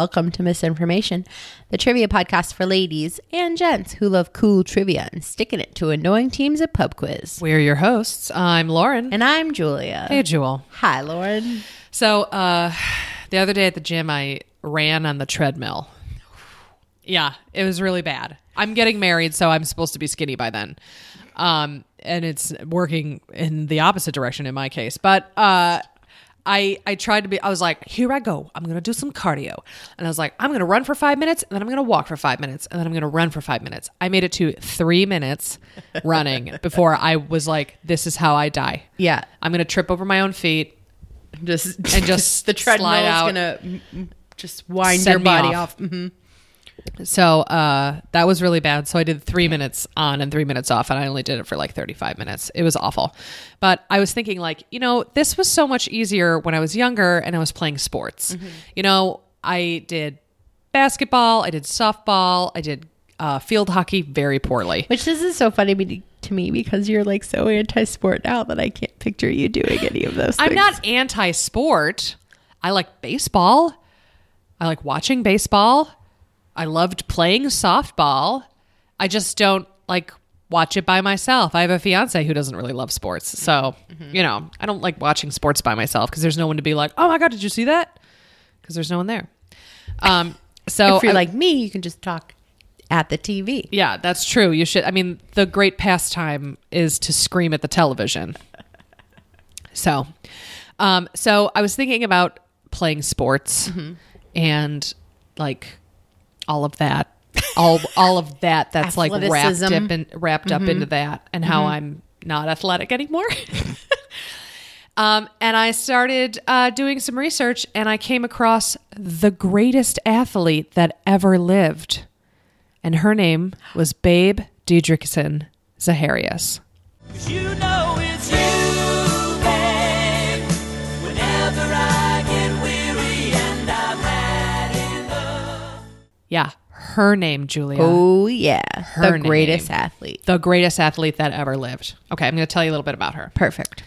Welcome to Misinformation, the trivia podcast for ladies and gents who love cool trivia and sticking it to annoying teams at pub quiz. We're your hosts. I'm Lauren. And I'm Julia. hey, Jewel. Hi, Lauren. So, uh, the other day at the gym, I ran on the treadmill. Yeah, it was really bad. I'm getting married, so I'm supposed to be skinny by then. Um, and it's working in the opposite direction in my case. But uh, I I tried to be. I was like, here I go. I'm gonna do some cardio, and I was like, I'm gonna run for five minutes, and then I'm gonna walk for five minutes, and then I'm gonna run for five minutes. I made it to three minutes running before I was like, this is how I die. Yeah. I'm gonna trip over my own feet. Just And just the treadmill is gonna mm, mm, just wind your body off. off. Mhm. So uh, that was really bad. So I did three minutes on and three minutes off, and I only did it for like 35 minutes. It was awful. But I was thinking, like, you know, this was so much easier when I was younger and I was playing sports. You know, I did basketball, I did softball, I did uh, field hockey very poorly. Which this is so funny to me because you're like so anti-sport now that I can't picture you doing any of those. I'm things. not anti sport. I like baseball. I like watching baseball. I loved playing softball. I just don't like watch it by myself. I have a fiance who doesn't really love sports. So, Mm-hmm. you know, I don't like watching sports by myself because there's no one to be like, oh my God, did you see that? Because there's no one there. Um, so if you're I- like me, you can just talk at the TV. yeah, that's true. You should. I mean, the great pastime is to scream at the television. So, um, so I was thinking about playing sports Mm-hmm. and like all of that, all all of that. That's like wrapped up in, wrapped up into that, and how I'm not athletic anymore. Um, and I started uh, doing some research, and I came across the greatest athlete that ever lived, and her name was Babe Didrikson Zaharias. You know Yeah, her name, Julia. Oh yeah, Her the greatest athlete. The greatest athlete that ever lived. Okay, I'm going to tell you a little bit about her. Perfect.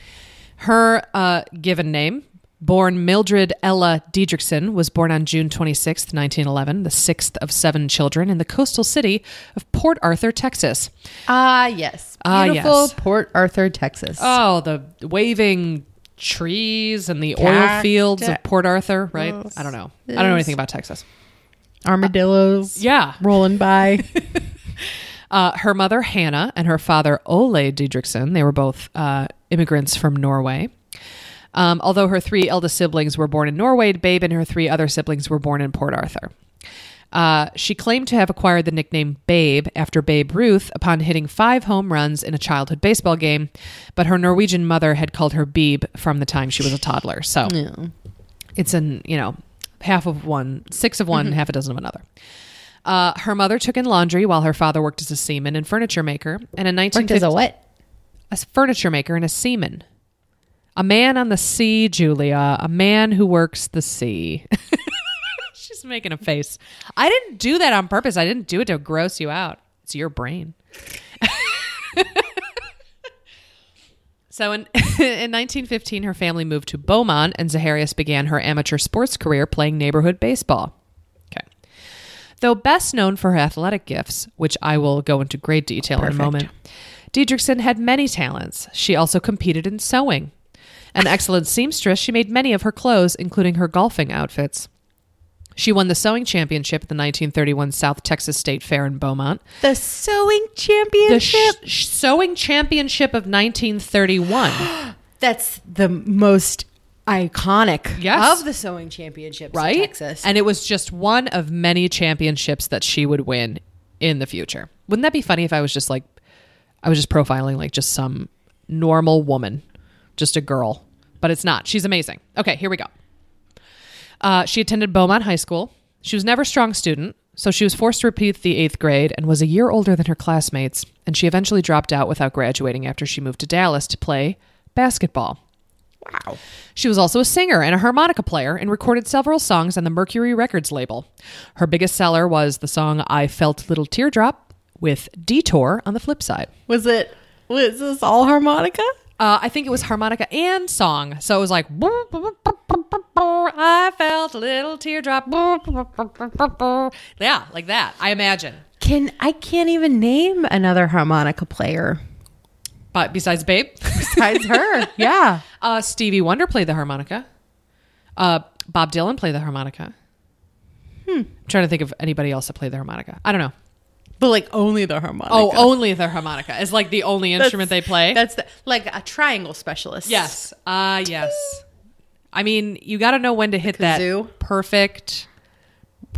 Her uh, given name, born Mildred Ella Didrikson, was born on June 26, 1911, the sixth of seven children in the coastal city of Port Arthur, Texas. Ah yes, Ah, beautiful yes. Port Arthur, Texas. Oh, the waving trees and the oil fields of Port Arthur, right? I don't know. I don't know anything about Texas. Armadillos. Yeah. rolling by. Uh, her mother, Hannah, and her father, Ole Didrikson, they were both uh, immigrants from Norway. Um, although her three eldest siblings were born in Norway, Babe and her three other siblings were born in Port Arthur. Uh, she claimed to have acquired the nickname Babe after Babe Ruth upon hitting five home runs in a childhood baseball game, but her Norwegian mother had called her Beeb from the time she was a toddler. So it's an, you know, half of one, six of one, half a dozen of another. Uh, her mother took in laundry while her father worked as a seaman and furniture maker. And in Worked 1950, as a what? a furniture maker and a seaman. A man on the sea, Julia. A man who works the sea. She's making a face. I didn't do that on purpose. I didn't do it to gross you out. It's your brain. so in, in 1915, her family moved to Beaumont, and Zaharias began her amateur sports career playing neighborhood baseball. Okay. Though best known for her athletic gifts, which I will go into great detail in a moment, Didrikson had many talents. She also competed in sewing. An excellent seamstress, she made many of her clothes, including her golfing outfits. She won the sewing championship at the 1931 South Texas State Fair in Beaumont. The sewing The championship. sh- sewing championship of 1931. That's the most iconic Yes. of the sewing championships right? in Texas. And it was just one of many championships that she would win in the future. Wouldn't that be funny if I was just like, I was just profiling like just some normal woman, just a girl, but it's not. She's amazing. Okay, here we go. Uh, she attended Beaumont High School. She was never a strong student, so she was forced to repeat the eighth grade and was a year older than her classmates. And she eventually dropped out without graduating after she moved to Dallas to play basketball. wow. She was also a singer and a harmonica player and recorded several songs on the Mercury Records label. Her biggest seller was the song I Felt Little Teardrop with Detour on the flip side. Was it? Was this all harmonica? Uh, I think it was harmonica and song. So it was like, I felt a little teardrop. Yeah, like that. I imagine. Can I can't even name another harmonica player But besides Babe, besides her. Yeah. uh, Stevie Wonder played the harmonica. Uh, Bob Dylan played the harmonica. Hmm. I'm trying to think of anybody else that played the harmonica. I don't know. But like only the harmonica. Oh, only the harmonica is like the only instrument they play. That's the, like a triangle specialist. Yes. Ah, yes. I mean, you got to know when to hit that perfect.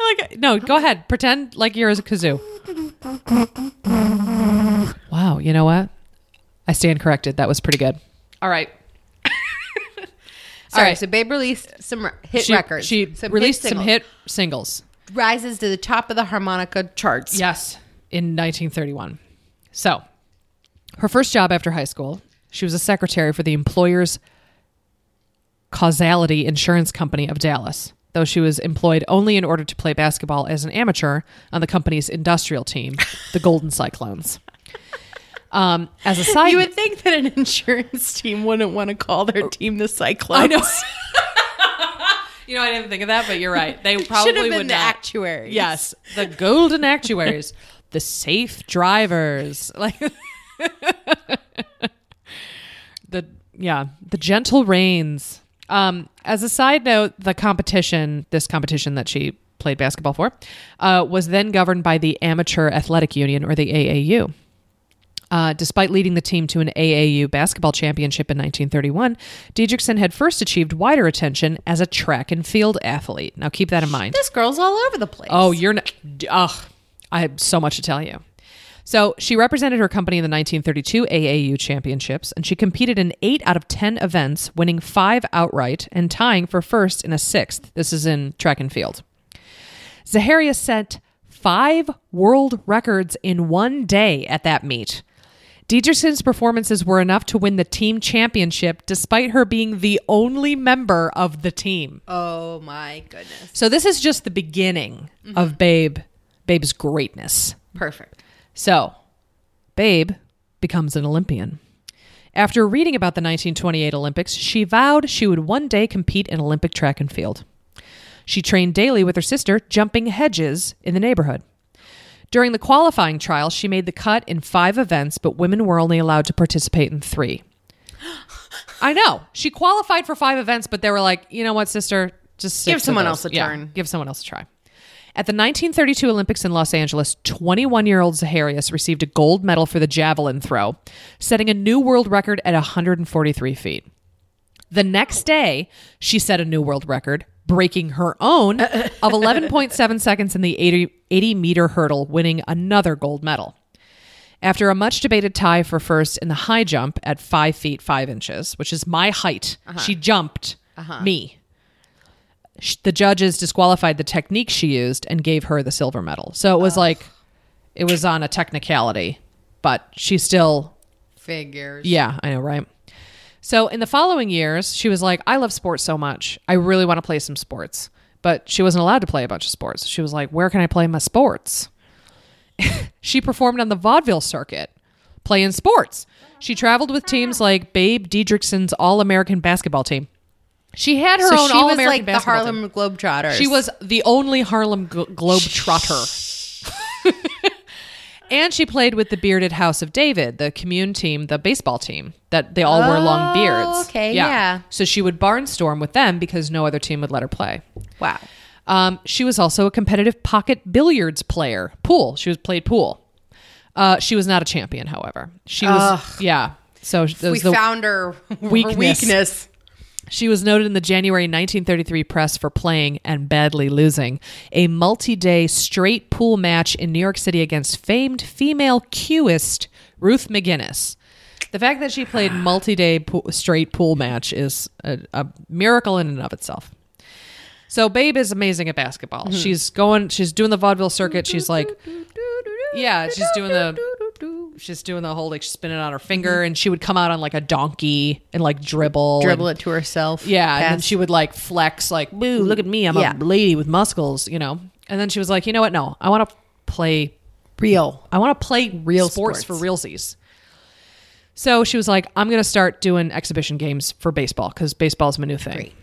like, no, go ahead. Pretend like you're as a kazoo. Wow. You know what? I stand corrected. That was pretty good. All right. Sorry. right. So Babe released some hit She, records. she Some released hit some hit singles. rises to the top of the harmonica charts. Yes, in 1931. So, her first job after high school, she was a secretary for the employer's Casualty Insurance Company of Dallas, though she was employed only in order to play basketball as an amateur on the company's industrial team, the Golden Cyclones. Um, as a side You would think that an insurance team wouldn't want to call their team the Cyclones. I know. you know, I didn't think of that, but you're right. They probably Should have been would the not. actuaries. Yes, the golden actuaries, the safe drivers, like the yeah, the gentle rains. Um, as a side note, the competition, this competition that she played basketball for, uh, was then governed by the Amateur Athletic Union or the AAU. Uh, despite leading the team to an AAU basketball championship in 1931, Didrikson had first achieved wider attention as a track and field athlete. Now keep that in mind. This girl's all over the place. Oh, you're not. Ugh, I have so much to tell you. So she represented her company in the 1932 AAU championships, and she competed in eight out of 10 events, winning five outright and tying for first in a sixth. This is in track and field. Zaharia set five world records in one day at that meet. Didrikson's performances were enough to win the team championship despite her being the only member of the team. Oh my goodness. So this is just the beginning of Babe, Babe's greatness. Perfect. So, Babe becomes an Olympian. After reading about the 1928 Olympics, she vowed she would one day compete in Olympic track and field. She trained daily with her sister, jumping hedges in the neighborhood. During the qualifying trials, she made the cut in five events, but women were only allowed to participate in three. I know. She qualified for five events, but they were like, you know what, sister? Just Give someone those." else a Yeah, turn. give someone else a try. At the 1932 Olympics in Los Angeles, 21 year old Zaharias received a gold medal for the javelin throw, setting a new world record at 143 feet. The next day, she set a new world record, breaking her own of 11.7 seconds in the 80, 80 meter hurdle, winning another gold medal. After a much debated tie for first in the high jump at 5 feet 5 inches, which is my height, uh-huh. she jumped uh-huh. me. The judges disqualified the technique she used and gave her the silver medal. So it was like, it was on a technicality, but she still Figures. yeah, I know, right? So in the following years, she was like, I love sports so much. I really want to play some sports. But she wasn't allowed to play a bunch of sports. She was like, Where can I play my sports? she performed on the vaudeville circuit, playing sports. She traveled with teams like Babe Didrikson's All American basketball team. She had her So own she was like the basketball team. Harlem Globetrotters. She was the only Harlem Glo- Globetrotter. and she played with the Bearded House of David, the commune team, the baseball team, that they all wore long Oh, beards. okay, yeah. So she would barnstorm with them because no other team would let her play. wow. Um, she was also a competitive pocket billiards player. Pool. She was played pool. Uh, she was not a champion, however. She was, yeah. So We the- found her weakness. weakness. She was noted in the January 1933 press for playing and badly losing a multi day straight pool match in New York City against famed female cueist Ruth McGinnis. The fact that she played multi day po- straight pool match is a, a miracle in and of itself. So Babe is amazing at basketball. Mm-hmm. She's going, she's doing the vaudeville circuit. She's like, yeah, she's doing the she's doing the whole like spinning on her mm-hmm. finger, and she would come out on like a donkey and like dribble, Dribble and- it to herself. yeah, and then she would like flex, like, "Boo, look at me, I'm Yeah. a lady with muscles," you know. And then she was like, "You know what? No, I want to play. real. I want to play Real sports, sports. for realsies." So she was like, I'm going to start doing exhibition games for baseball because baseball is my new thing. Great.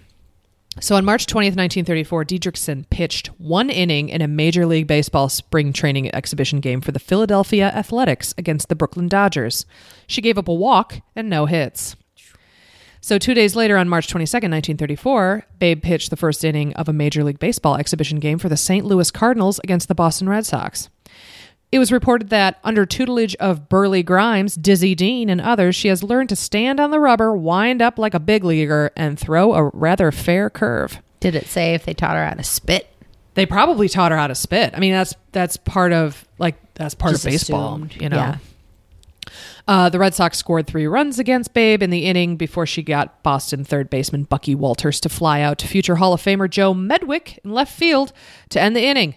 So on March 20th, 1934, Didrikson pitched one inning in a Major League Baseball spring training exhibition game for the Philadelphia Athletics against the Brooklyn Dodgers. She gave up a walk and no hits. So two days later, on March 22nd, 1934, Babe pitched the first inning of a Major League Baseball exhibition game for the St. Louis Cardinals against the Boston Red Sox. It was reported that under tutelage of Burleigh Grimes, Dizzy Dean, and others, she has learned to stand on the rubber, wind up like a big leaguer, and throw a rather fair curve. Did it say if they taught her how to spit? They probably taught her how to spit. I mean, that's that's part of like that's part Just of baseball, assumed. you know. Yeah. Uh, the Red Sox scored three runs against Babe in the inning before she got Boston third baseman Bucky Walters to fly out to future Hall of Famer Joe Medwick in left field to end the inning.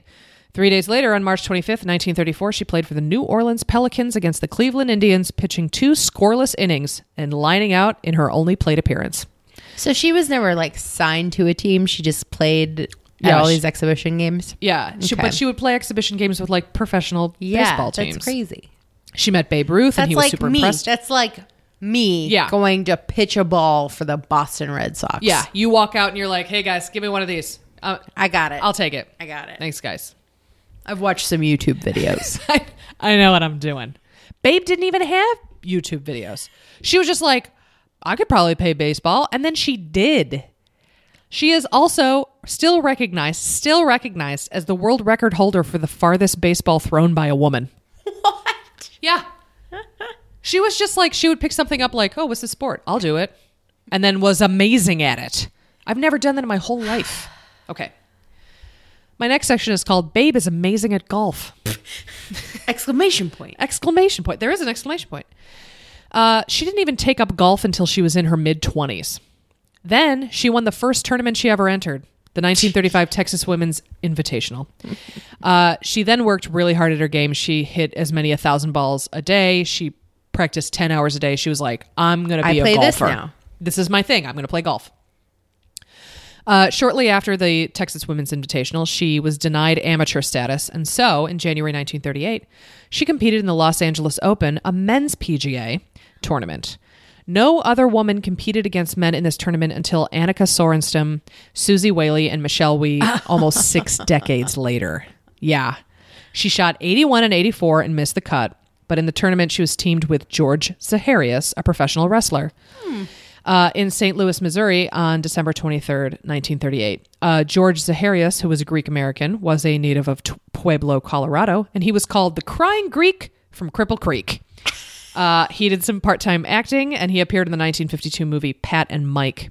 Three days later, on March 25th, 1934, she played for the New Orleans Pelicans against the Cleveland Indians, pitching two scoreless innings and lining out in her only plate appearance. So she was never like signed to a team. She just played at all she- these exhibition games. Yeah, she, Okay. but she would play exhibition games with like professional Yeah, baseball teams. that's crazy. She met Babe Ruth, and That's he was like super me. impressed. That's like me Yeah. going to pitch a ball for the Boston Red Sox. Yeah, you walk out and you're like, "Hey guys, give me one of these. Uh, I got it. I'll take it. I got it. Thanks, guys. I've watched some YouTube videos. I, I know what I'm doing. Babe didn't even have YouTube videos. She was just like, I could probably play baseball, and then she did. She is also still recognized, still recognized as the world record holder for the farthest baseball thrown by a woman. what? Yeah. She was just like, she would pick something up like, oh, what's this sport? I'll do it. And then was amazing at it. I've never done that in my whole life. Okay. My next section is called Babe is Amazing at Golf. Exclamation point. Exclamation point. There is an exclamation point. Uh, she didn't even take up golf until she was in her mid 20s. Then she won the first tournament she ever entered, the 1935 Texas Women's Invitational. Uh, she then worked really hard at her game. She hit as many a thousand balls a day. She practiced 10 hours a day. She was like, I'm going to I be a golfer. this now. This is my thing. I'm going to play golf. Uh, shortly after the Texas Women's Invitational, she was denied amateur status, and so in January 1938, she competed in the Los Angeles Open, a men's PGA tournament. No other woman competed against men in this tournament until Annika Sorenstam, Suzy Whaley, and Michelle Wie almost six decades later. Yeah. She shot 81 and 84 and missed the cut, but in the tournament, she was teamed with George Zaharias, a professional wrestler uh, in St. Louis, Missouri on December 23rd, 1938. Uh, George Zaharias, who was a Greek American, was a native of T- Pueblo, Colorado, and he was called the Crying Greek from Cripple Creek. Uh, he did some part time acting, and he appeared in the 1952 movie Pat and Mike.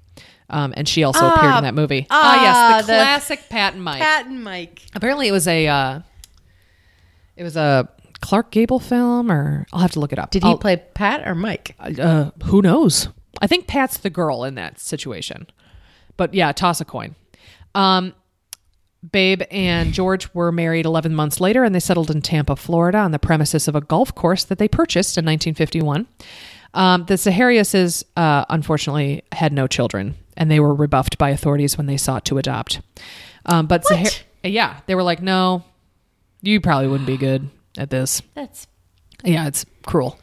Um, and she also appeared in that movie. Ah, yes, ah, the the- classic Pat and Mike. Pat and Mike. Apparently, it was a uh, it was a Clark Gable film, or I'll have to look it up. Did he I'll- play Pat or Mike? uh, who knows? I think Pat's the girl in that situation. But yeah, toss a coin. Um, Babe and George were married 11 months later and they settled in Tampa, Florida on the premises of a golf course that they purchased in 1951. Um, the Zahariases, uh, unfortunately, had no children and they were rebuffed by authorities when they sought to adopt. Um, but Zahar- yeah, they were like, no, you probably wouldn't be good at this. That's Yeah, it's cruel.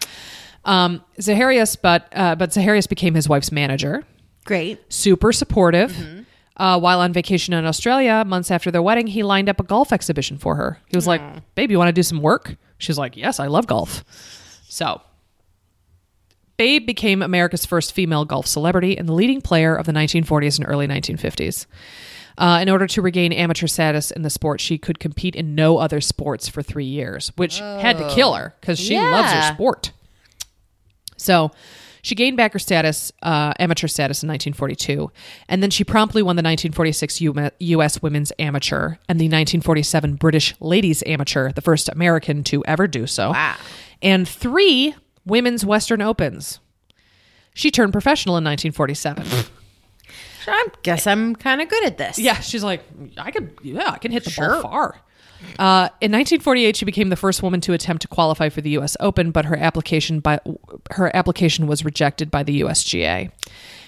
Um, Zaharias, but uh, but Zaharias became his wife's manager. great. Super supportive. Uh, while on vacation in Australia, months after their wedding, he lined up a golf exhibition for her. He was like, "Babe, you want to do some work?" She's like, "Yes, I love golf." So, Babe became America's first female golf celebrity and the leading player of the 1940s and early 1950s. Uh, in order to regain amateur status in the sport, she could compete in no other sports for three years, which had to kill her because she loves her sport. So she gained back her status, uh, amateur status in 1942, and then she promptly won the 1946 U- U.S. Women's Amateur and the 1947 British Ladies Amateur, the first American to ever do so, Wow. and three Women's Western Opens. She turned professional in 1947. I guess I'm kind of good at this. Yeah, she's like, I could, yeah, I can hit the Sure. ball far. Uh, in 1948, she became the first woman to attempt to qualify for the U.S. Open, but her application by her application was rejected by the USGA,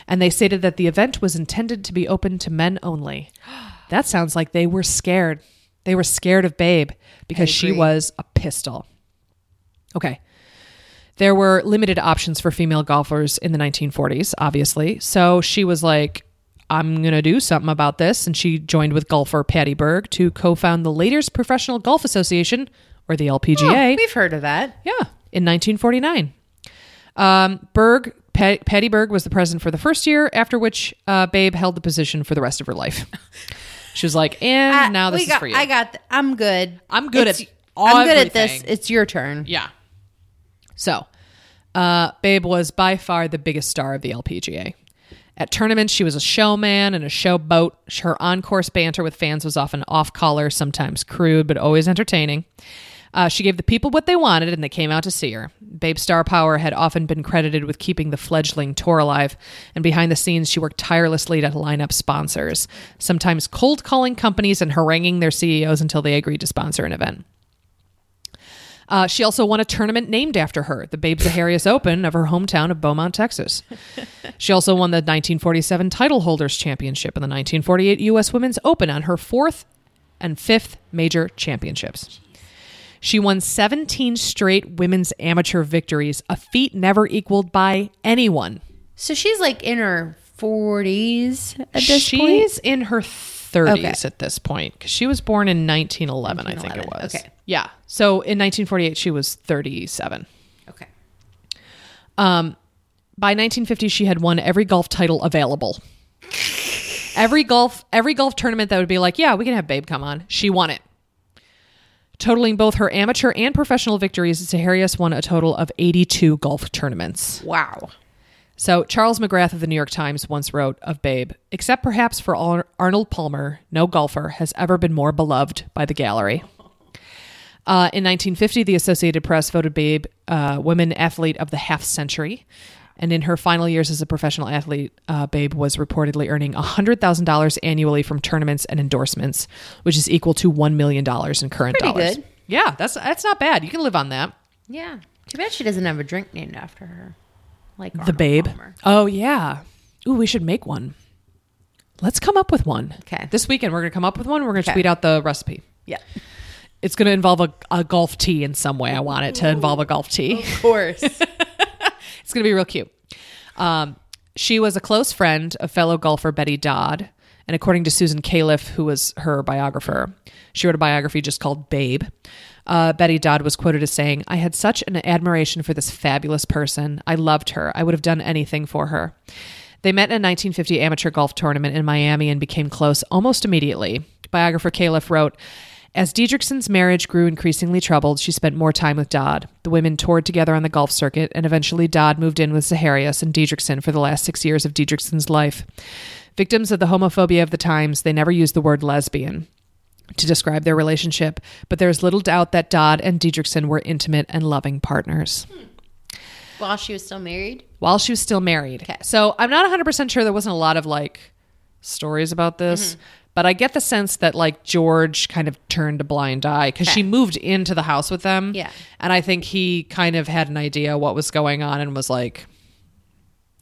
and they stated that the event was intended to be open to men only. That sounds like they were scared. They were scared of Babe because she was a pistol. Okay. There were limited options for female golfers in the 1940s, obviously. So she was like, I'm going to do something about this. And she joined with golfer Patty Berg to co found the Ladies Professional Golf Association, or the LPGA. Oh, we've heard of that. Yeah, in 1949. Um, Berg, Pat, Patty Berg was the president for the first year, after which uh, Babe held the position for the rest of her life. she was like, and Ah, now this is got, for you. I got. th- I'm good. I'm good It's- at I'm good at this. It's your turn. yeah. So, uh, Babe was by far the biggest star of the LPGA. At tournaments, she was a showman and a showboat. Her on course banter with fans was often off color, sometimes crude, but always entertaining. Uh, she gave the people what they wanted, and they came out to see her. Babe Star Power had often been credited with keeping the fledgling tour alive, and behind the scenes, she worked tirelessly to line up sponsors, sometimes cold calling companies and haranguing their CEOs until they agreed to sponsor an event. Uh, she also won a tournament named after her, the Babe Zaharias Open of her hometown of Beaumont, Texas. she also won the 1947 Title Holders Championship and the 1948 U.S. Women's Open on her fourth and fifth major championships. She won 17 straight women's amateur victories, a feat never equaled by anyone. So she's like in her 40s at this She's point. in her 30s Okay. at this point because she was born in 1911, I think it was. okay. Yeah. So in 1948, she was 37. Okay. Um, by 1950 she had won every golf title available every golf every golf tournament that would be like yeah we can have babe come on she won it totaling both her amateur and professional victories zaharias won a total of 82 golf tournaments Wow. so charles mcgrath of the new york times once wrote of babe except perhaps for Ar- arnold palmer no golfer has ever been more beloved by the gallery uh, in 1950, the Associated Press voted Babe uh, Women Athlete of the Half Century. And in her final years as a professional athlete, uh, Babe was reportedly earning $100,000 annually from tournaments and endorsements, which is equal to $1 million in current Pretty dollars. good. Yeah, that's that's not bad. You can live on that. Yeah. Too bad she doesn't have a drink named after her. Like The Babe. Palmer. Oh, yeah. Ooh, we should make one. Let's come up with one. Okay. This weekend, we're going to come up with one. We're going to Okay. tweet out the recipe. Yeah. It's going to involve a, a golf tee in some way. I want it to involve a golf tee. Of course. It's going to be real cute. Um, she was a close friend of fellow golfer Betty Dodd. And according to Susan Cayleff, who was her biographer, she wrote a biography just called Babe. Uh, Betty Dodd was quoted as saying, I had such an admiration for this fabulous person. I loved her. I would have done anything for her. They met in a 1950 amateur golf tournament in Miami and became close almost immediately. Biographer Cayleff wrote, as Didrikson's marriage grew increasingly troubled, she spent more time with Dodd. The women toured together on the golf circuit, and eventually Dodd moved in with Zaharias and Didrikson for the last six years of Didrikson's life. Victims of the homophobia of the times, they never used the word lesbian to describe their relationship, but there's little doubt that Dodd and Didrikson were intimate and loving partners While she was still married. while she was still married. Okay. So I'm not 100% sure there wasn't a lot of like stories about this, Mm-hmm. But I get the sense that like George kind of turned a blind eye because she moved into the house with them. Yeah. And I think he kind of had an idea what was going on and was like,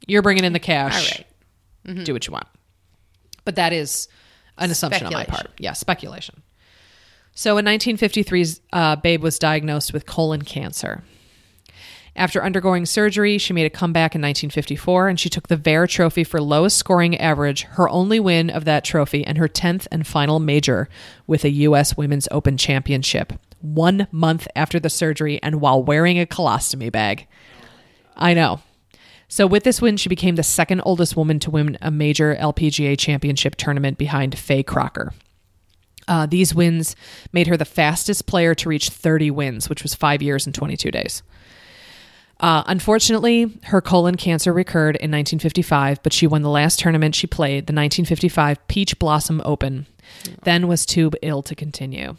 you're bringing in the cash. All right. Do what you want. But that is an assumption on my part. Yeah, speculation. So in 1953, uh, Babe was diagnosed with colon cancer. After undergoing surgery, she made a comeback in 1954 and she took the Vare Trophy for lowest scoring average, her only win of that trophy, and her 10th and final major with a U.S. Women's Open Championship, one month after the surgery and while wearing a colostomy bag. I know. So, with this win, she became the second oldest woman to win a major LPGA championship tournament behind Fay Crocker. Uh, these wins made her the fastest player to reach 30 wins, which was five years and 22 days. Uh, unfortunately, her colon cancer recurred in 1955, but she won the last tournament she played, the 1955 Peach Blossom Open, then was too ill to continue.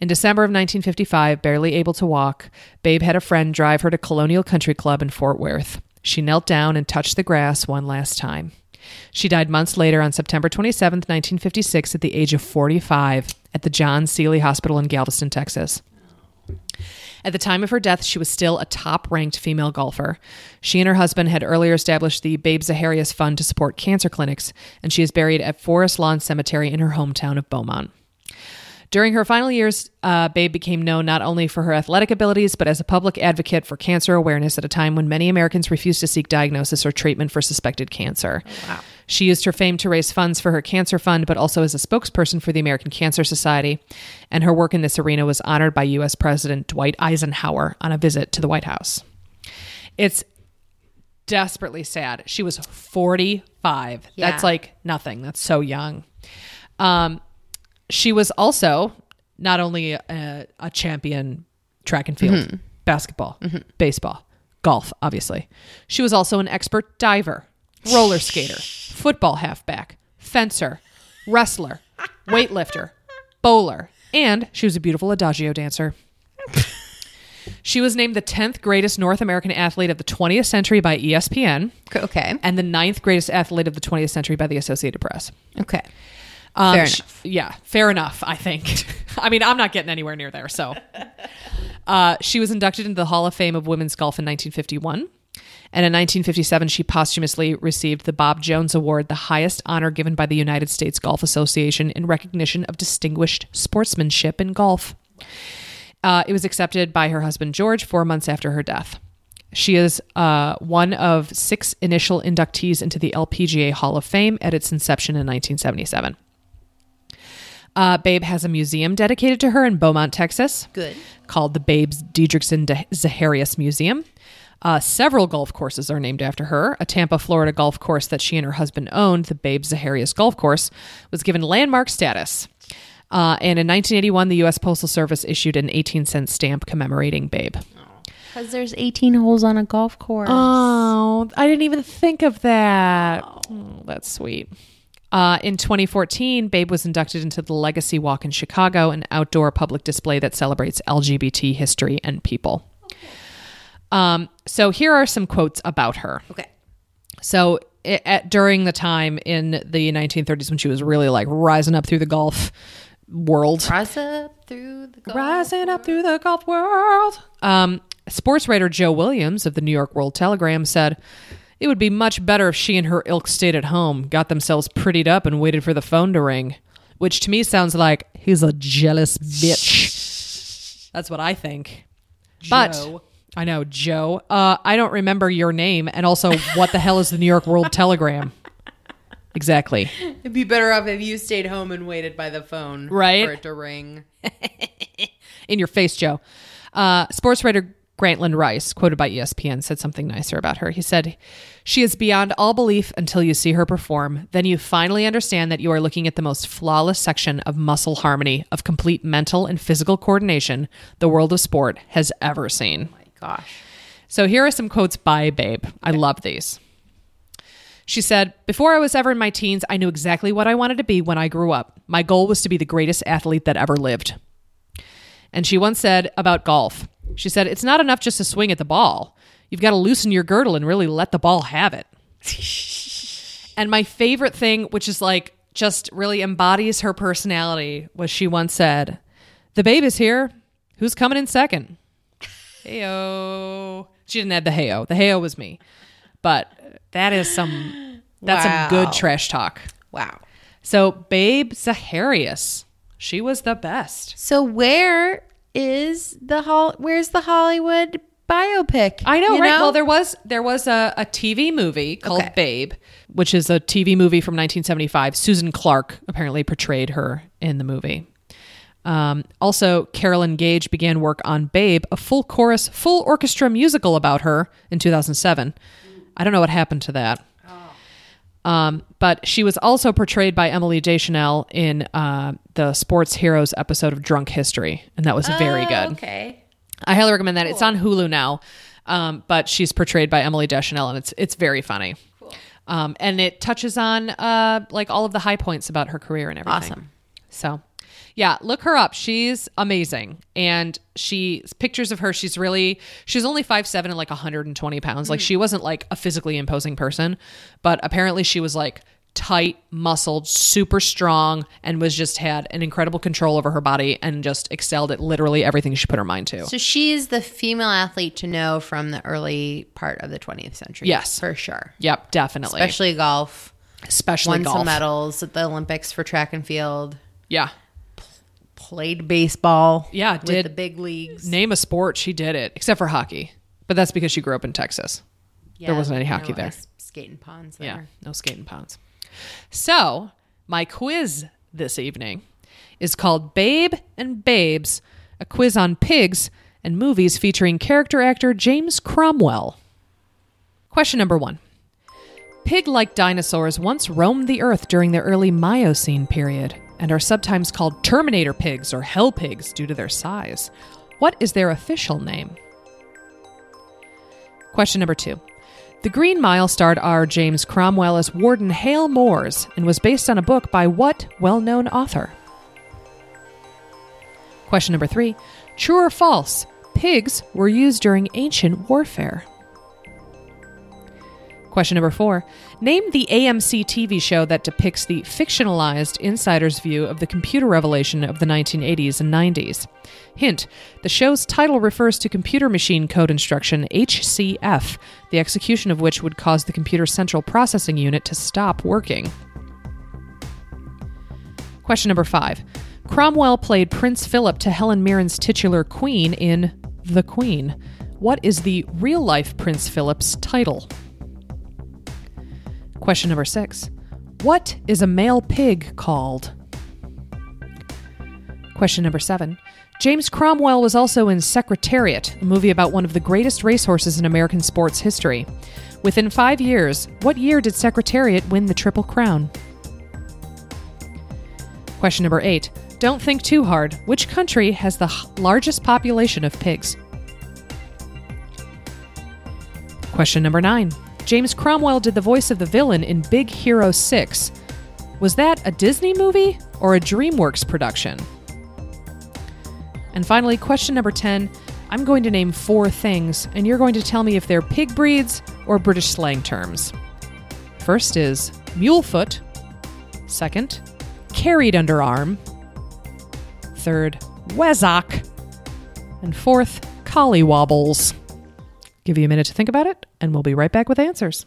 In December of 1955, barely able to walk, Babe had a friend drive her to Colonial Country Club in Fort Worth. She knelt down and touched the grass one last time. She died months later on September 27, 1956, at the age of 45 at the John Sealy Hospital in Galveston, Texas. At the time of her death, she was still a top ranked female golfer. She and her husband had earlier established the Babe Zaharias Fund to support cancer clinics, and she is buried at Forest Lawn Cemetery in her hometown of Beaumont. During her final years, uh, Babe became known not only for her athletic abilities, but as a public advocate for cancer awareness at a time when many Americans refused to seek diagnosis or treatment for suspected cancer. wow. She used her fame to raise funds for her cancer fund, but also as a spokesperson for the American Cancer Society. And her work in this arena was honored by U.S. President Dwight Eisenhower on a visit to the White House. It's desperately sad. She was 45. Yeah. That's like nothing. That's so young. Um, she was also not only a, a champion track and field, basketball, baseball, golf, obviously. She was also an expert diver, roller skater, football halfback, fencer, wrestler, weightlifter, bowler, and she was a beautiful adagio dancer. She was named the 10th greatest North American athlete of the 20th century by ESPN Okay. and the ninth greatest athlete of the 20th century by the Associated Press. Okay. Um, Fair sh- enough. yeah, fair enough, I think. I mean, I'm not getting anywhere near there. So, uh, she was inducted into the Hall of Fame of Women's Golf in 1951. And in 1957, she posthumously received the Bob Jones Award, the highest honor given by the United States Golf Association in recognition of distinguished sportsmanship in golf. Uh, it was accepted by her husband George four months after her death. She is uh, one of six initial inductees into the LPGA Hall of Fame at its inception in 1977. Uh, Babe has a museum dedicated to her in Beaumont, Texas, Good. called the Babes Didrikson Zaharias Museum. Uh, several golf courses are named after her. A Tampa, Florida golf course that she and her husband owned, the Babe Zaharias Golf Course, was given landmark status. Uh, and in 1981, the U.S. Postal Service issued an 18 cent stamp commemorating Babe. Because there's 18 holes on a golf course. Oh, I didn't even think of that. Oh, that's sweet. Uh, in 2014, Babe was inducted into the Legacy Walk in Chicago, an outdoor public display that celebrates LGBT history and people. Um, so here are some quotes about her. okay. So at, during the time in the 1930s when she was really like rising up through the golf world, Rise up through the golf. Rising up through the golf world. Um, sports writer Joe Williams of the New York World Telegram said, It would be much better if she and her ilk stayed at home, got themselves prettied up, and waited for the phone to ring. Which to me sounds like he's a jealous bitch. That's what I think. But Joe. I know, Joe. Uh, I don't remember your name. And also, what the hell is the New York World Telegram? Exactly. It'd be better off if you stayed home and waited by the phone Right. for it to ring. in your face, Joe. Uh, sports writer Grantland Rice, quoted by ESPN, said something nicer about her. He said, She is beyond all belief until you see her perform. Then you finally understand that you are looking at the most flawless section of muscle harmony, of complete mental and physical coordination the world of sport has ever seen. Gosh. So here are some quotes by Babe. I love these. She said, Before I was ever in my teens, I knew exactly what I wanted to be when I grew up. My goal was to be the greatest athlete that ever lived. And she once said about golf, she said, It's not enough just to swing at the ball. You've got to loosen your girdle and really let the ball have it. and my favorite thing, which is like just really embodies her personality, was she once said, The babe is here. Who's coming in second? Heyo. She didn't add the heyo. The heyo was me. But that is some that's Wow. some good trash talk. Wow. So Babe Zaharias, she was the best. So where is the hol- where's the Hollywood biopic? I know, right? Well, there was there was a, a TV movie called Okay. Babe, which is a TV movie from 1975. Susan Clark apparently portrayed her in the movie. Um, also, Carolyn Gage began work on Babe, a full chorus, full orchestra musical about her in 2007. I don't know what happened to that. Um, but she was also portrayed by Emily Deschanel in uh, the Sports Heroes episode of Drunk History, and that was very Oh, good. Okay. I highly recommend that. It's on Hulu now, um, but she's portrayed by Emily Deschanel, and it's it's very funny. Um, and it touches on uh, like all of the high points about her career and everything. Awesome. So, yeah, look her up. She's amazing, and she pictures of her. She's really she's only five seven and like 120 pounds. Like hmm. she wasn't like a physically imposing person, but apparently she was like tight, muscled, super strong, and was just had an incredible control over her body and just excelled at literally everything she put her mind to. So she's the female athlete to know from the early part of the 20th century. Yes. for sure. Yep, definitely. Especially golf. especially Won golf. some medals at the Olympics for track and field. Yeah. Played baseball. Yeah, with did- the big leagues. Name a sport, she did it, except for hockey. But that's because she grew up in Texas. Yeah, wasn't any no hockey there. ice Skating ponds there. Yeah, no skating ponds. So, my quiz this evening is called Babe and Babes, a quiz on pigs and movies featuring character actor James Cromwell. Question number one Pig like dinosaurs once roamed the earth during the early Miocene period and are sometimes called Terminator pigs or Hell pigs due to their size. What is their official name? Question number two. The Green Mile starred R. James Cromwell as Warden Hale Moores and was based on a book by what well known author? Question number three. True or false? Pigs were used during ancient warfare. Question number four. Name the AMC TV show that depicts the fictionalized insider's view of the computer revelation of the 1980s and 90s. Hint The show's title refers to computer machine code instruction HCF, the execution of which would cause the computer's central processing unit to stop working. Question number five. Cromwell played Prince Philip to Helen Mirren's titular queen in The Queen. What is the real life Prince Philip's title? Question number six. What is a male pig called? Question number seven. James Cromwell was also in Secretariat, a movie about one of the greatest racehorses in American sports history. Within five years, what year did Secretariat win the Triple Crown? Question number eight. Don't think too hard. Which country has the largest population of pigs? Question number nine. James Cromwell did the voice of the villain in Big Hero 6. Was that a Disney movie or a DreamWorks production? And finally, question number 10. I'm going to name four things, and you're going to tell me if they're pig breeds or British slang terms. First is mulefoot. Second, carried underarm. Third, wazzock. And fourth, collywobbles. Give you a minute to think about it, and we'll be right back with answers.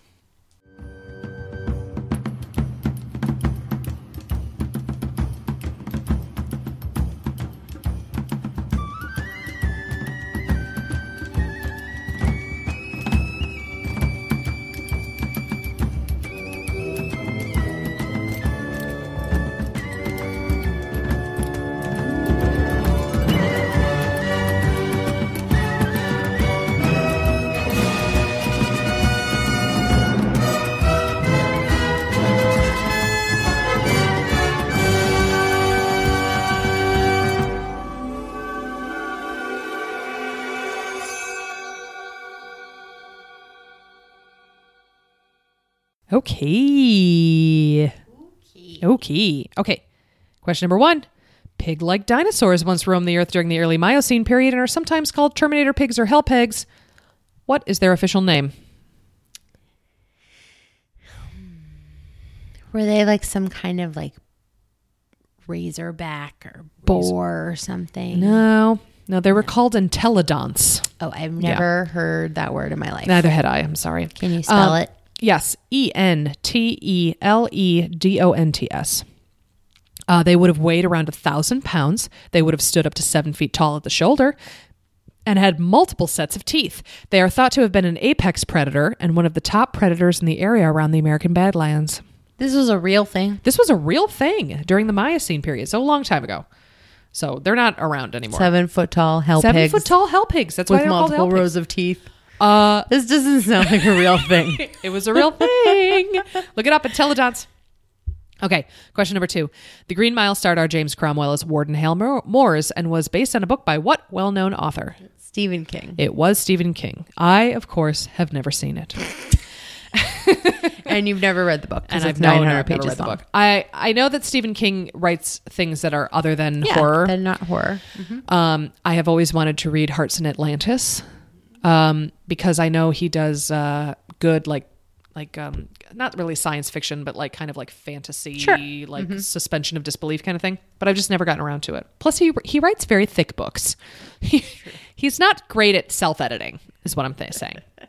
Okay. Okay. Okay. Question number one. Pig like dinosaurs once roamed the earth during the early Miocene period and are sometimes called Terminator pigs or hell pigs. What is their official name? Were they like some kind of like razorback or boar or something? No. No, they were called Entelodonts. Oh, I've never heard that word in my life. Neither had I. I'm sorry. Can you spell Um, it? Yes, E N T E L E D O N T S. Uh, they would have weighed around a thousand pounds. They would have stood up to seven feet tall at the shoulder and had multiple sets of teeth. They are thought to have been an apex predator and one of the top predators in the area around the American Badlands. This was a real thing. This was a real thing during the Miocene period, so a long time ago. So they're not around anymore. Seven foot tall hell Seven pigs foot tall hell pigs. That's why with they're called hell multiple pigs. rows of teeth. Uh, This doesn't sound like a real thing. It was a real thing. Look it up Entelodonts. Okay, question number two. The Green Mile starred our James Cromwell as Warden Hale Moores and was based on a book by what well known author? Stephen King. It was Stephen King. I, of course, have never seen it. and you've never read the book because And I've no, 900 no, never pages read the long. book. I, I know that Stephen King writes things that are other than Yeah, horror. They're not horror. Um, I have always wanted to read Hearts in Atlantis um, because I know he does uh, good, like, like um, not really science fiction, but like kind of like fantasy, Sure. like suspension of disbelief kind of thing. But I've just never gotten around to it. Plus, he he writes very thick books. He, he's not great at self editing, is what I'm th- saying.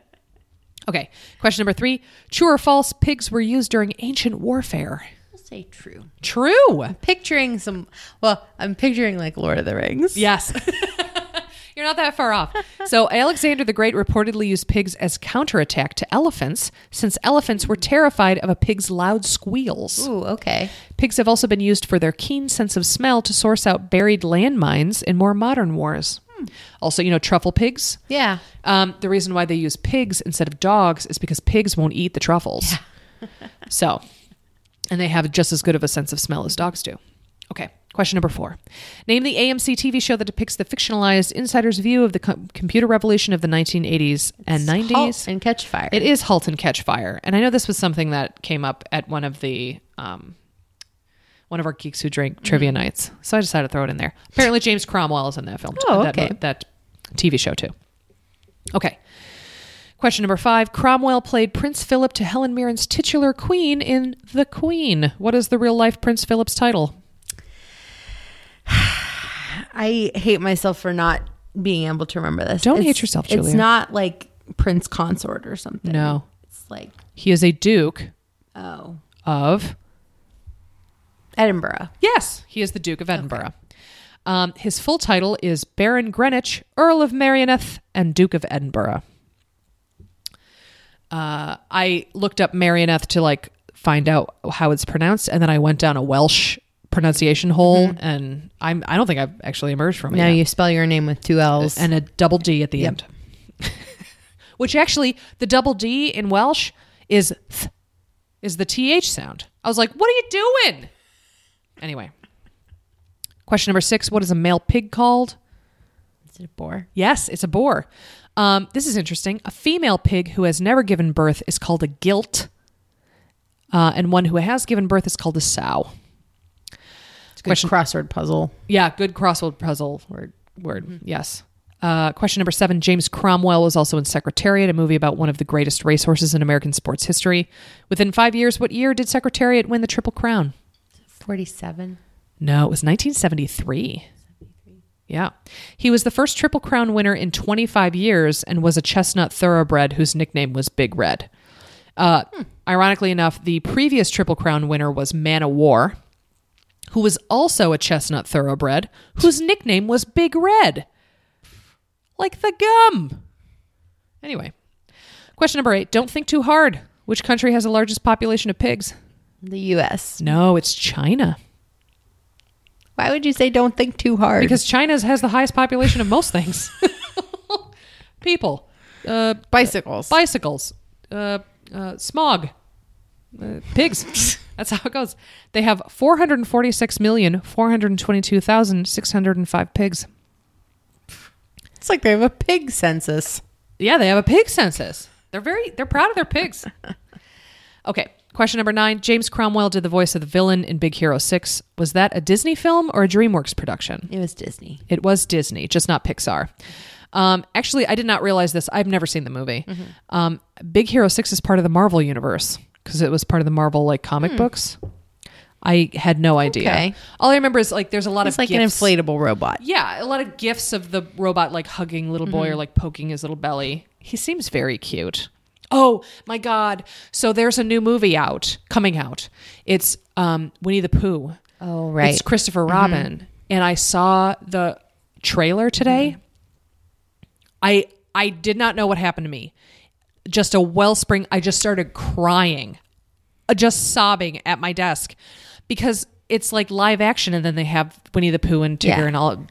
Okay, question number three: True or false? Pigs were used during ancient warfare. I'll say true. True. Picturing some. Well, I'm picturing like Lord of the Rings. Yes. You're not that far off. So, Alexander the Great reportedly used pigs as counterattack to elephants, since elephants were terrified of a pig's loud squeals. Ooh, okay. Pigs have also been used for their keen sense of smell to source out buried landmines in more modern wars. Also, you know, truffle pigs. Yeah. Um, the reason why they use pigs instead of dogs is because pigs won't eat the truffles. so, and they have just as good of a sense of smell as dogs do. Okay, question number four. Name the AMC TV show that depicts the fictionalized insider's view of the com- computer revolution of the 1980s and 90s. Halt and catch fire. It is Halt and Catch Fire, and I know this was something that came up at one of the um, one of our geeks who drink trivia nights. So I decided to throw it in there. Apparently, James Cromwell is in that film. Oh, that, okay. that TV show too. Okay. Question number five. Cromwell played Prince Philip to Helen Mirren's titular queen in The Queen. What is the real life Prince Philip's title? I hate myself for not being able to remember this. Don't It's- hate yourself, Julia. It's not like Prince Consort or something. No. It's like, He is a Duke oh, of. Edinburgh. Yes, he is the Duke of Edinburgh. Um, his full title is Baron Greenwich, Earl of Merioneth, and Duke of Edinburgh. Uh, I looked up Merioneth to like find out how it's pronounced, and then I went down a Welsh pronunciation hole, and I'm I don't think I've actually emerged from it. Now yet. you spell your name with two L's. and a double D at the Yep. end. Which actually, the double D in Welsh is th, is the th sound. I was like, "What are you doing?" Anyway, question number six: What is a male pig called? Is it a boar? Yes, it's a boar. Um, this is interesting. A female pig who has never given birth is called a gilt, uh, and one who has given birth is called a sow. It's a good crossword puzzle. Yeah, good crossword puzzle word. Word. Yes. Uh, question number seven. James Cromwell was also in Secretariat, a movie about one of the greatest racehorses in American sports history. Within five years, what year did Secretariat win the Triple Crown? 47. No, it was 1973. Yeah. He was the first Triple Crown winner in 25 years and was a chestnut thoroughbred whose nickname was Big Red. Uh, Ironically enough, the previous Triple Crown winner was Man o' War, who was also a chestnut thoroughbred whose nickname was Big Red. Like the gum. Anyway, question number eight. Don't think too hard. Which country has the largest population of pigs? The U.S. No, it's China. Why would you say don't think too hard? Because China has the highest population of most things. People, uh, bicycles. bicycles, uh, uh, smog, uh, pigs. That's how it goes. They have 446,422,605 pigs. it's like they have a pig census. Yeah, they have a pig census. They're very they're proud of their pigs. okay, question number 9. James Cromwell did the voice of the villain in Big Hero 6. Was that a Disney film or a DreamWorks production? It was Disney. It was Disney, just not Pixar. Um, actually, I did not realize this. I've never seen the movie. Mm-hmm. Um, Big Hero Six is part of the Marvel universe because it was part of the Marvel like comic books. I had no idea. Hmm. Okay. All I remember is like there's a lot It's of like gifs. an inflatable robot. Yeah, a lot of gifs of the robot like hugging little boy Mm-hmm. or like poking his little belly. He seems very cute. Oh my god! So there's a new movie out, coming out. It's um, Winnie the Pooh. Oh, right. Mm-hmm. It's Christopher Robin, and I saw the trailer today. Mm-hmm. I I did not know what happened to me. Just a wellspring. I just started crying, uh, just sobbing at my desk because it's like live action, and then they have Winnie the Pooh and Tigger Yeah. and all,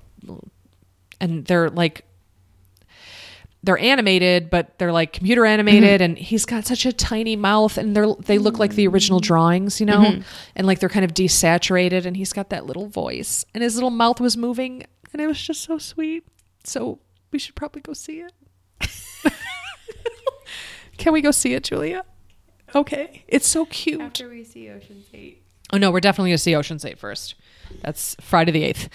and they're like they're animated, but they're like computer animated, mm-hmm. and he's got such a tiny mouth, and they're they look like the original mm. drawings, you know, mm-hmm. and like they're kind of desaturated, and he's got that little voice, and his little mouth was moving, and it was just so sweet. So we should probably go see it. Can we go see it, Julia? Okay, it's so cute. After we see Ocean's Eight. Oh no, we're definitely gonna see Ocean's Eight first. That's Friday the eighth.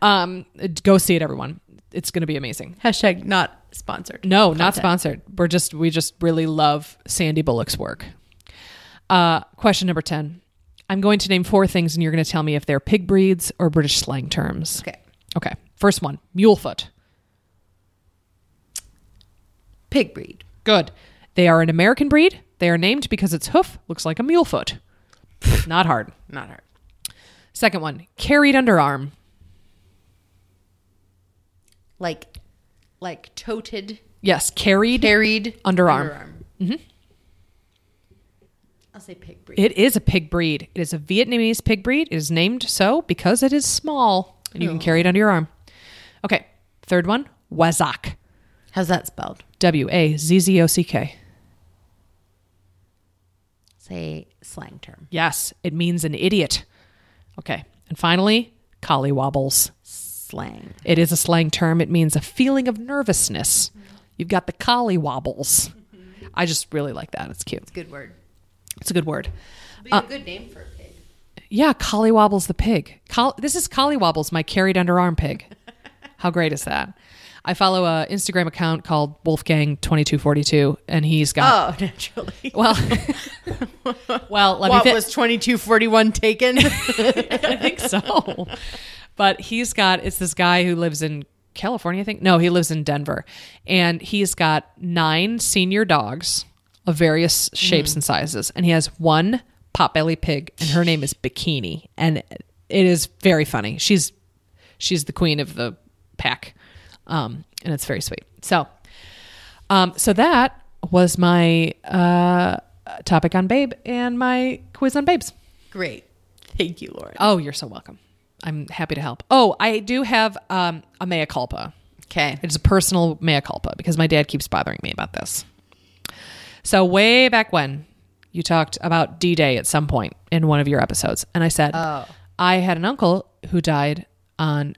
Um, go see it, everyone. It's gonna be amazing. Hashtag not sponsored. No, not sponsored. We're just we just really love Sandy Bullock's work. Uh, question number ten. I'm going to name four things, and you're going to tell me if they're pig breeds or British slang terms. Okay. Okay. First one, mulefoot. Pig breed. Good. They are an American breed. They are named because its hoof looks like a mule foot. Not hard. Not hard. Second one, carried underarm. Like, like toted, Yes, carried. carried Underarm. Mm-hmm. I'll say pig breed. It is a pig breed. It is a Vietnamese pig breed. It is named so because it is small and you can carry it under your arm. Okay. Third one, Wazzock. How's that spelled? W A Z Z O C K. Say slang term. Yes, it means an idiot. Okay. And finally, collywobbles. Slang. It is a slang term. It means a feeling of nervousness. You've got the collywobbles. I just really like that. It's cute. It's a good word. It's a good word. Be a uh, good name for a pig. Yeah, Collywobbles the pig. Col- this is Collywobbles, my carried underarm pig. How great is that? I follow a Instagram account called Wolfgang2242, and he's got Oh, naturally. well, well. Let what me. Fi- was twenty two forty one taken? I think so. But he's got it's this guy who lives in California, I think. No, he lives in Denver. And he's got nine senior dogs of various shapes mm. and sizes. And he has one potbelly pig, and her name is Bikini. And it is very funny. She's she's the queen of the pack. Um, and it's very sweet. So um, so that was my uh, topic on Babe and my quiz on Babes. Great. Thank you, Lauren. Oh, you're so welcome. I'm happy to help. Oh, I do have um, a mea culpa. Okay. It's a personal mea culpa because my dad keeps bothering me about this. So, way back when you talked about D Day at some point in one of your episodes, and I said, Oh. I had an uncle who died on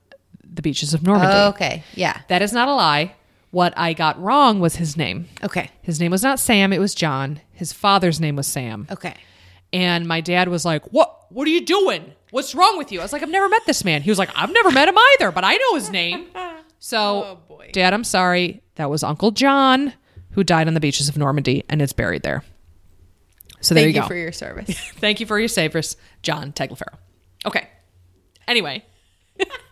the beaches of Normandy. Oh, okay. Yeah. That is not a lie. What I got wrong was his name. Okay. His name was not Sam, it was John. His father's name was Sam. Okay. And my dad was like, "What? What are you doing? What's wrong with you?" I was like, "I've never met this man." He was like, "I've never met him either, but I know his name." So, Oh, boy. Dad, I'm sorry. That was Uncle John who died on the beaches of Normandy and is buried there. So there Thank you you go. for your service. Thank you for your service, John Tagliaferro. Okay. Anyway,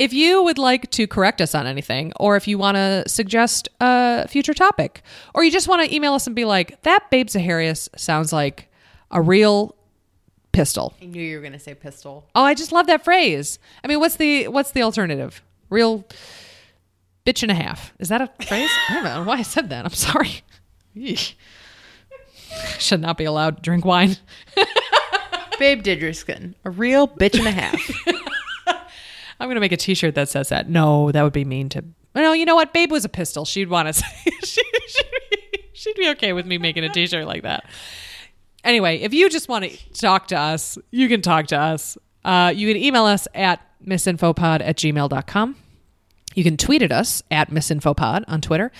if you would like to correct us on anything, or if you want to suggest a future topic, or you just want to email us and be like, that Babe Zaharias sounds like a real pistol. I knew you were going to say pistol. Oh, I just love that phrase. I mean, what's the what's the alternative? Real bitch and a half. Is that a phrase? I don't know why I said that. I'm sorry. Eesh. Should not be allowed to drink wine. Babe Didrikson, a real bitch and a half. I'm gonna make a T-shirt that says that. No, that would be mean to. No, you know what? Babe was a pistol. She'd want to say. she, she'd, be, she'd be okay with me making a T-shirt like that. Anyway, if you just want to talk to us, you can talk to us. Uh, you can email us at misinfopod at gmail.com. You can tweet at us at misinfopod on Twitter.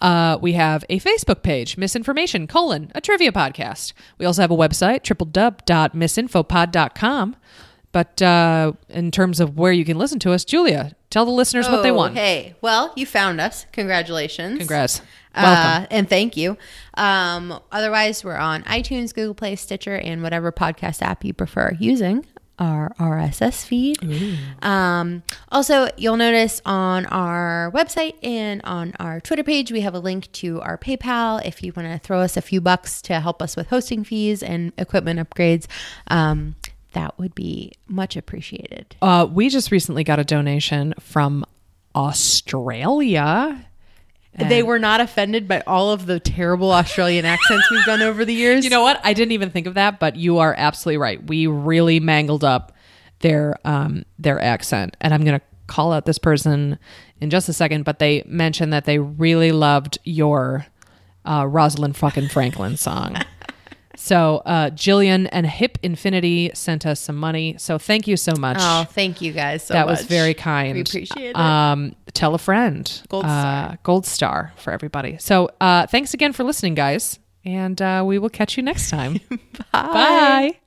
Uh, we have a Facebook page, misinformation colon a trivia podcast. We also have a website, www.misinfopod.com. But uh, in terms of where you can listen to us, Julia, tell the listeners what they Oh, want. Hey, well, you found us. Congratulations. Congrats. Welcome. Uh, and thank you. Um, otherwise, we're on iTunes, Google Play, Stitcher, and whatever podcast app you prefer using our RSS feed. Um, also, you'll notice on our website and on our Twitter page, we have a link to our PayPal if you want to throw us a few bucks to help us with hosting fees and equipment upgrades. Um, that would be much appreciated. Uh, we just recently got a donation from Australia. they were not offended by all of the terrible Australian accents we've done over the years. You know what? I didn't even think of that, but you are absolutely right. We really mangled up their um, their accent, and I'm going to call out this person in just a second. But they mentioned that they really loved your uh, Rosalind fucking Franklin song. so uh, Jillian and Hip Infinity sent us some money. So thank you so much. Oh, thank you guys so that was very kind. We appreciate it. Um, tell a friend. Gold Uh, star. gold star for everybody. So uh, thanks again for listening, guys, and uh, we will catch you next time. Bye.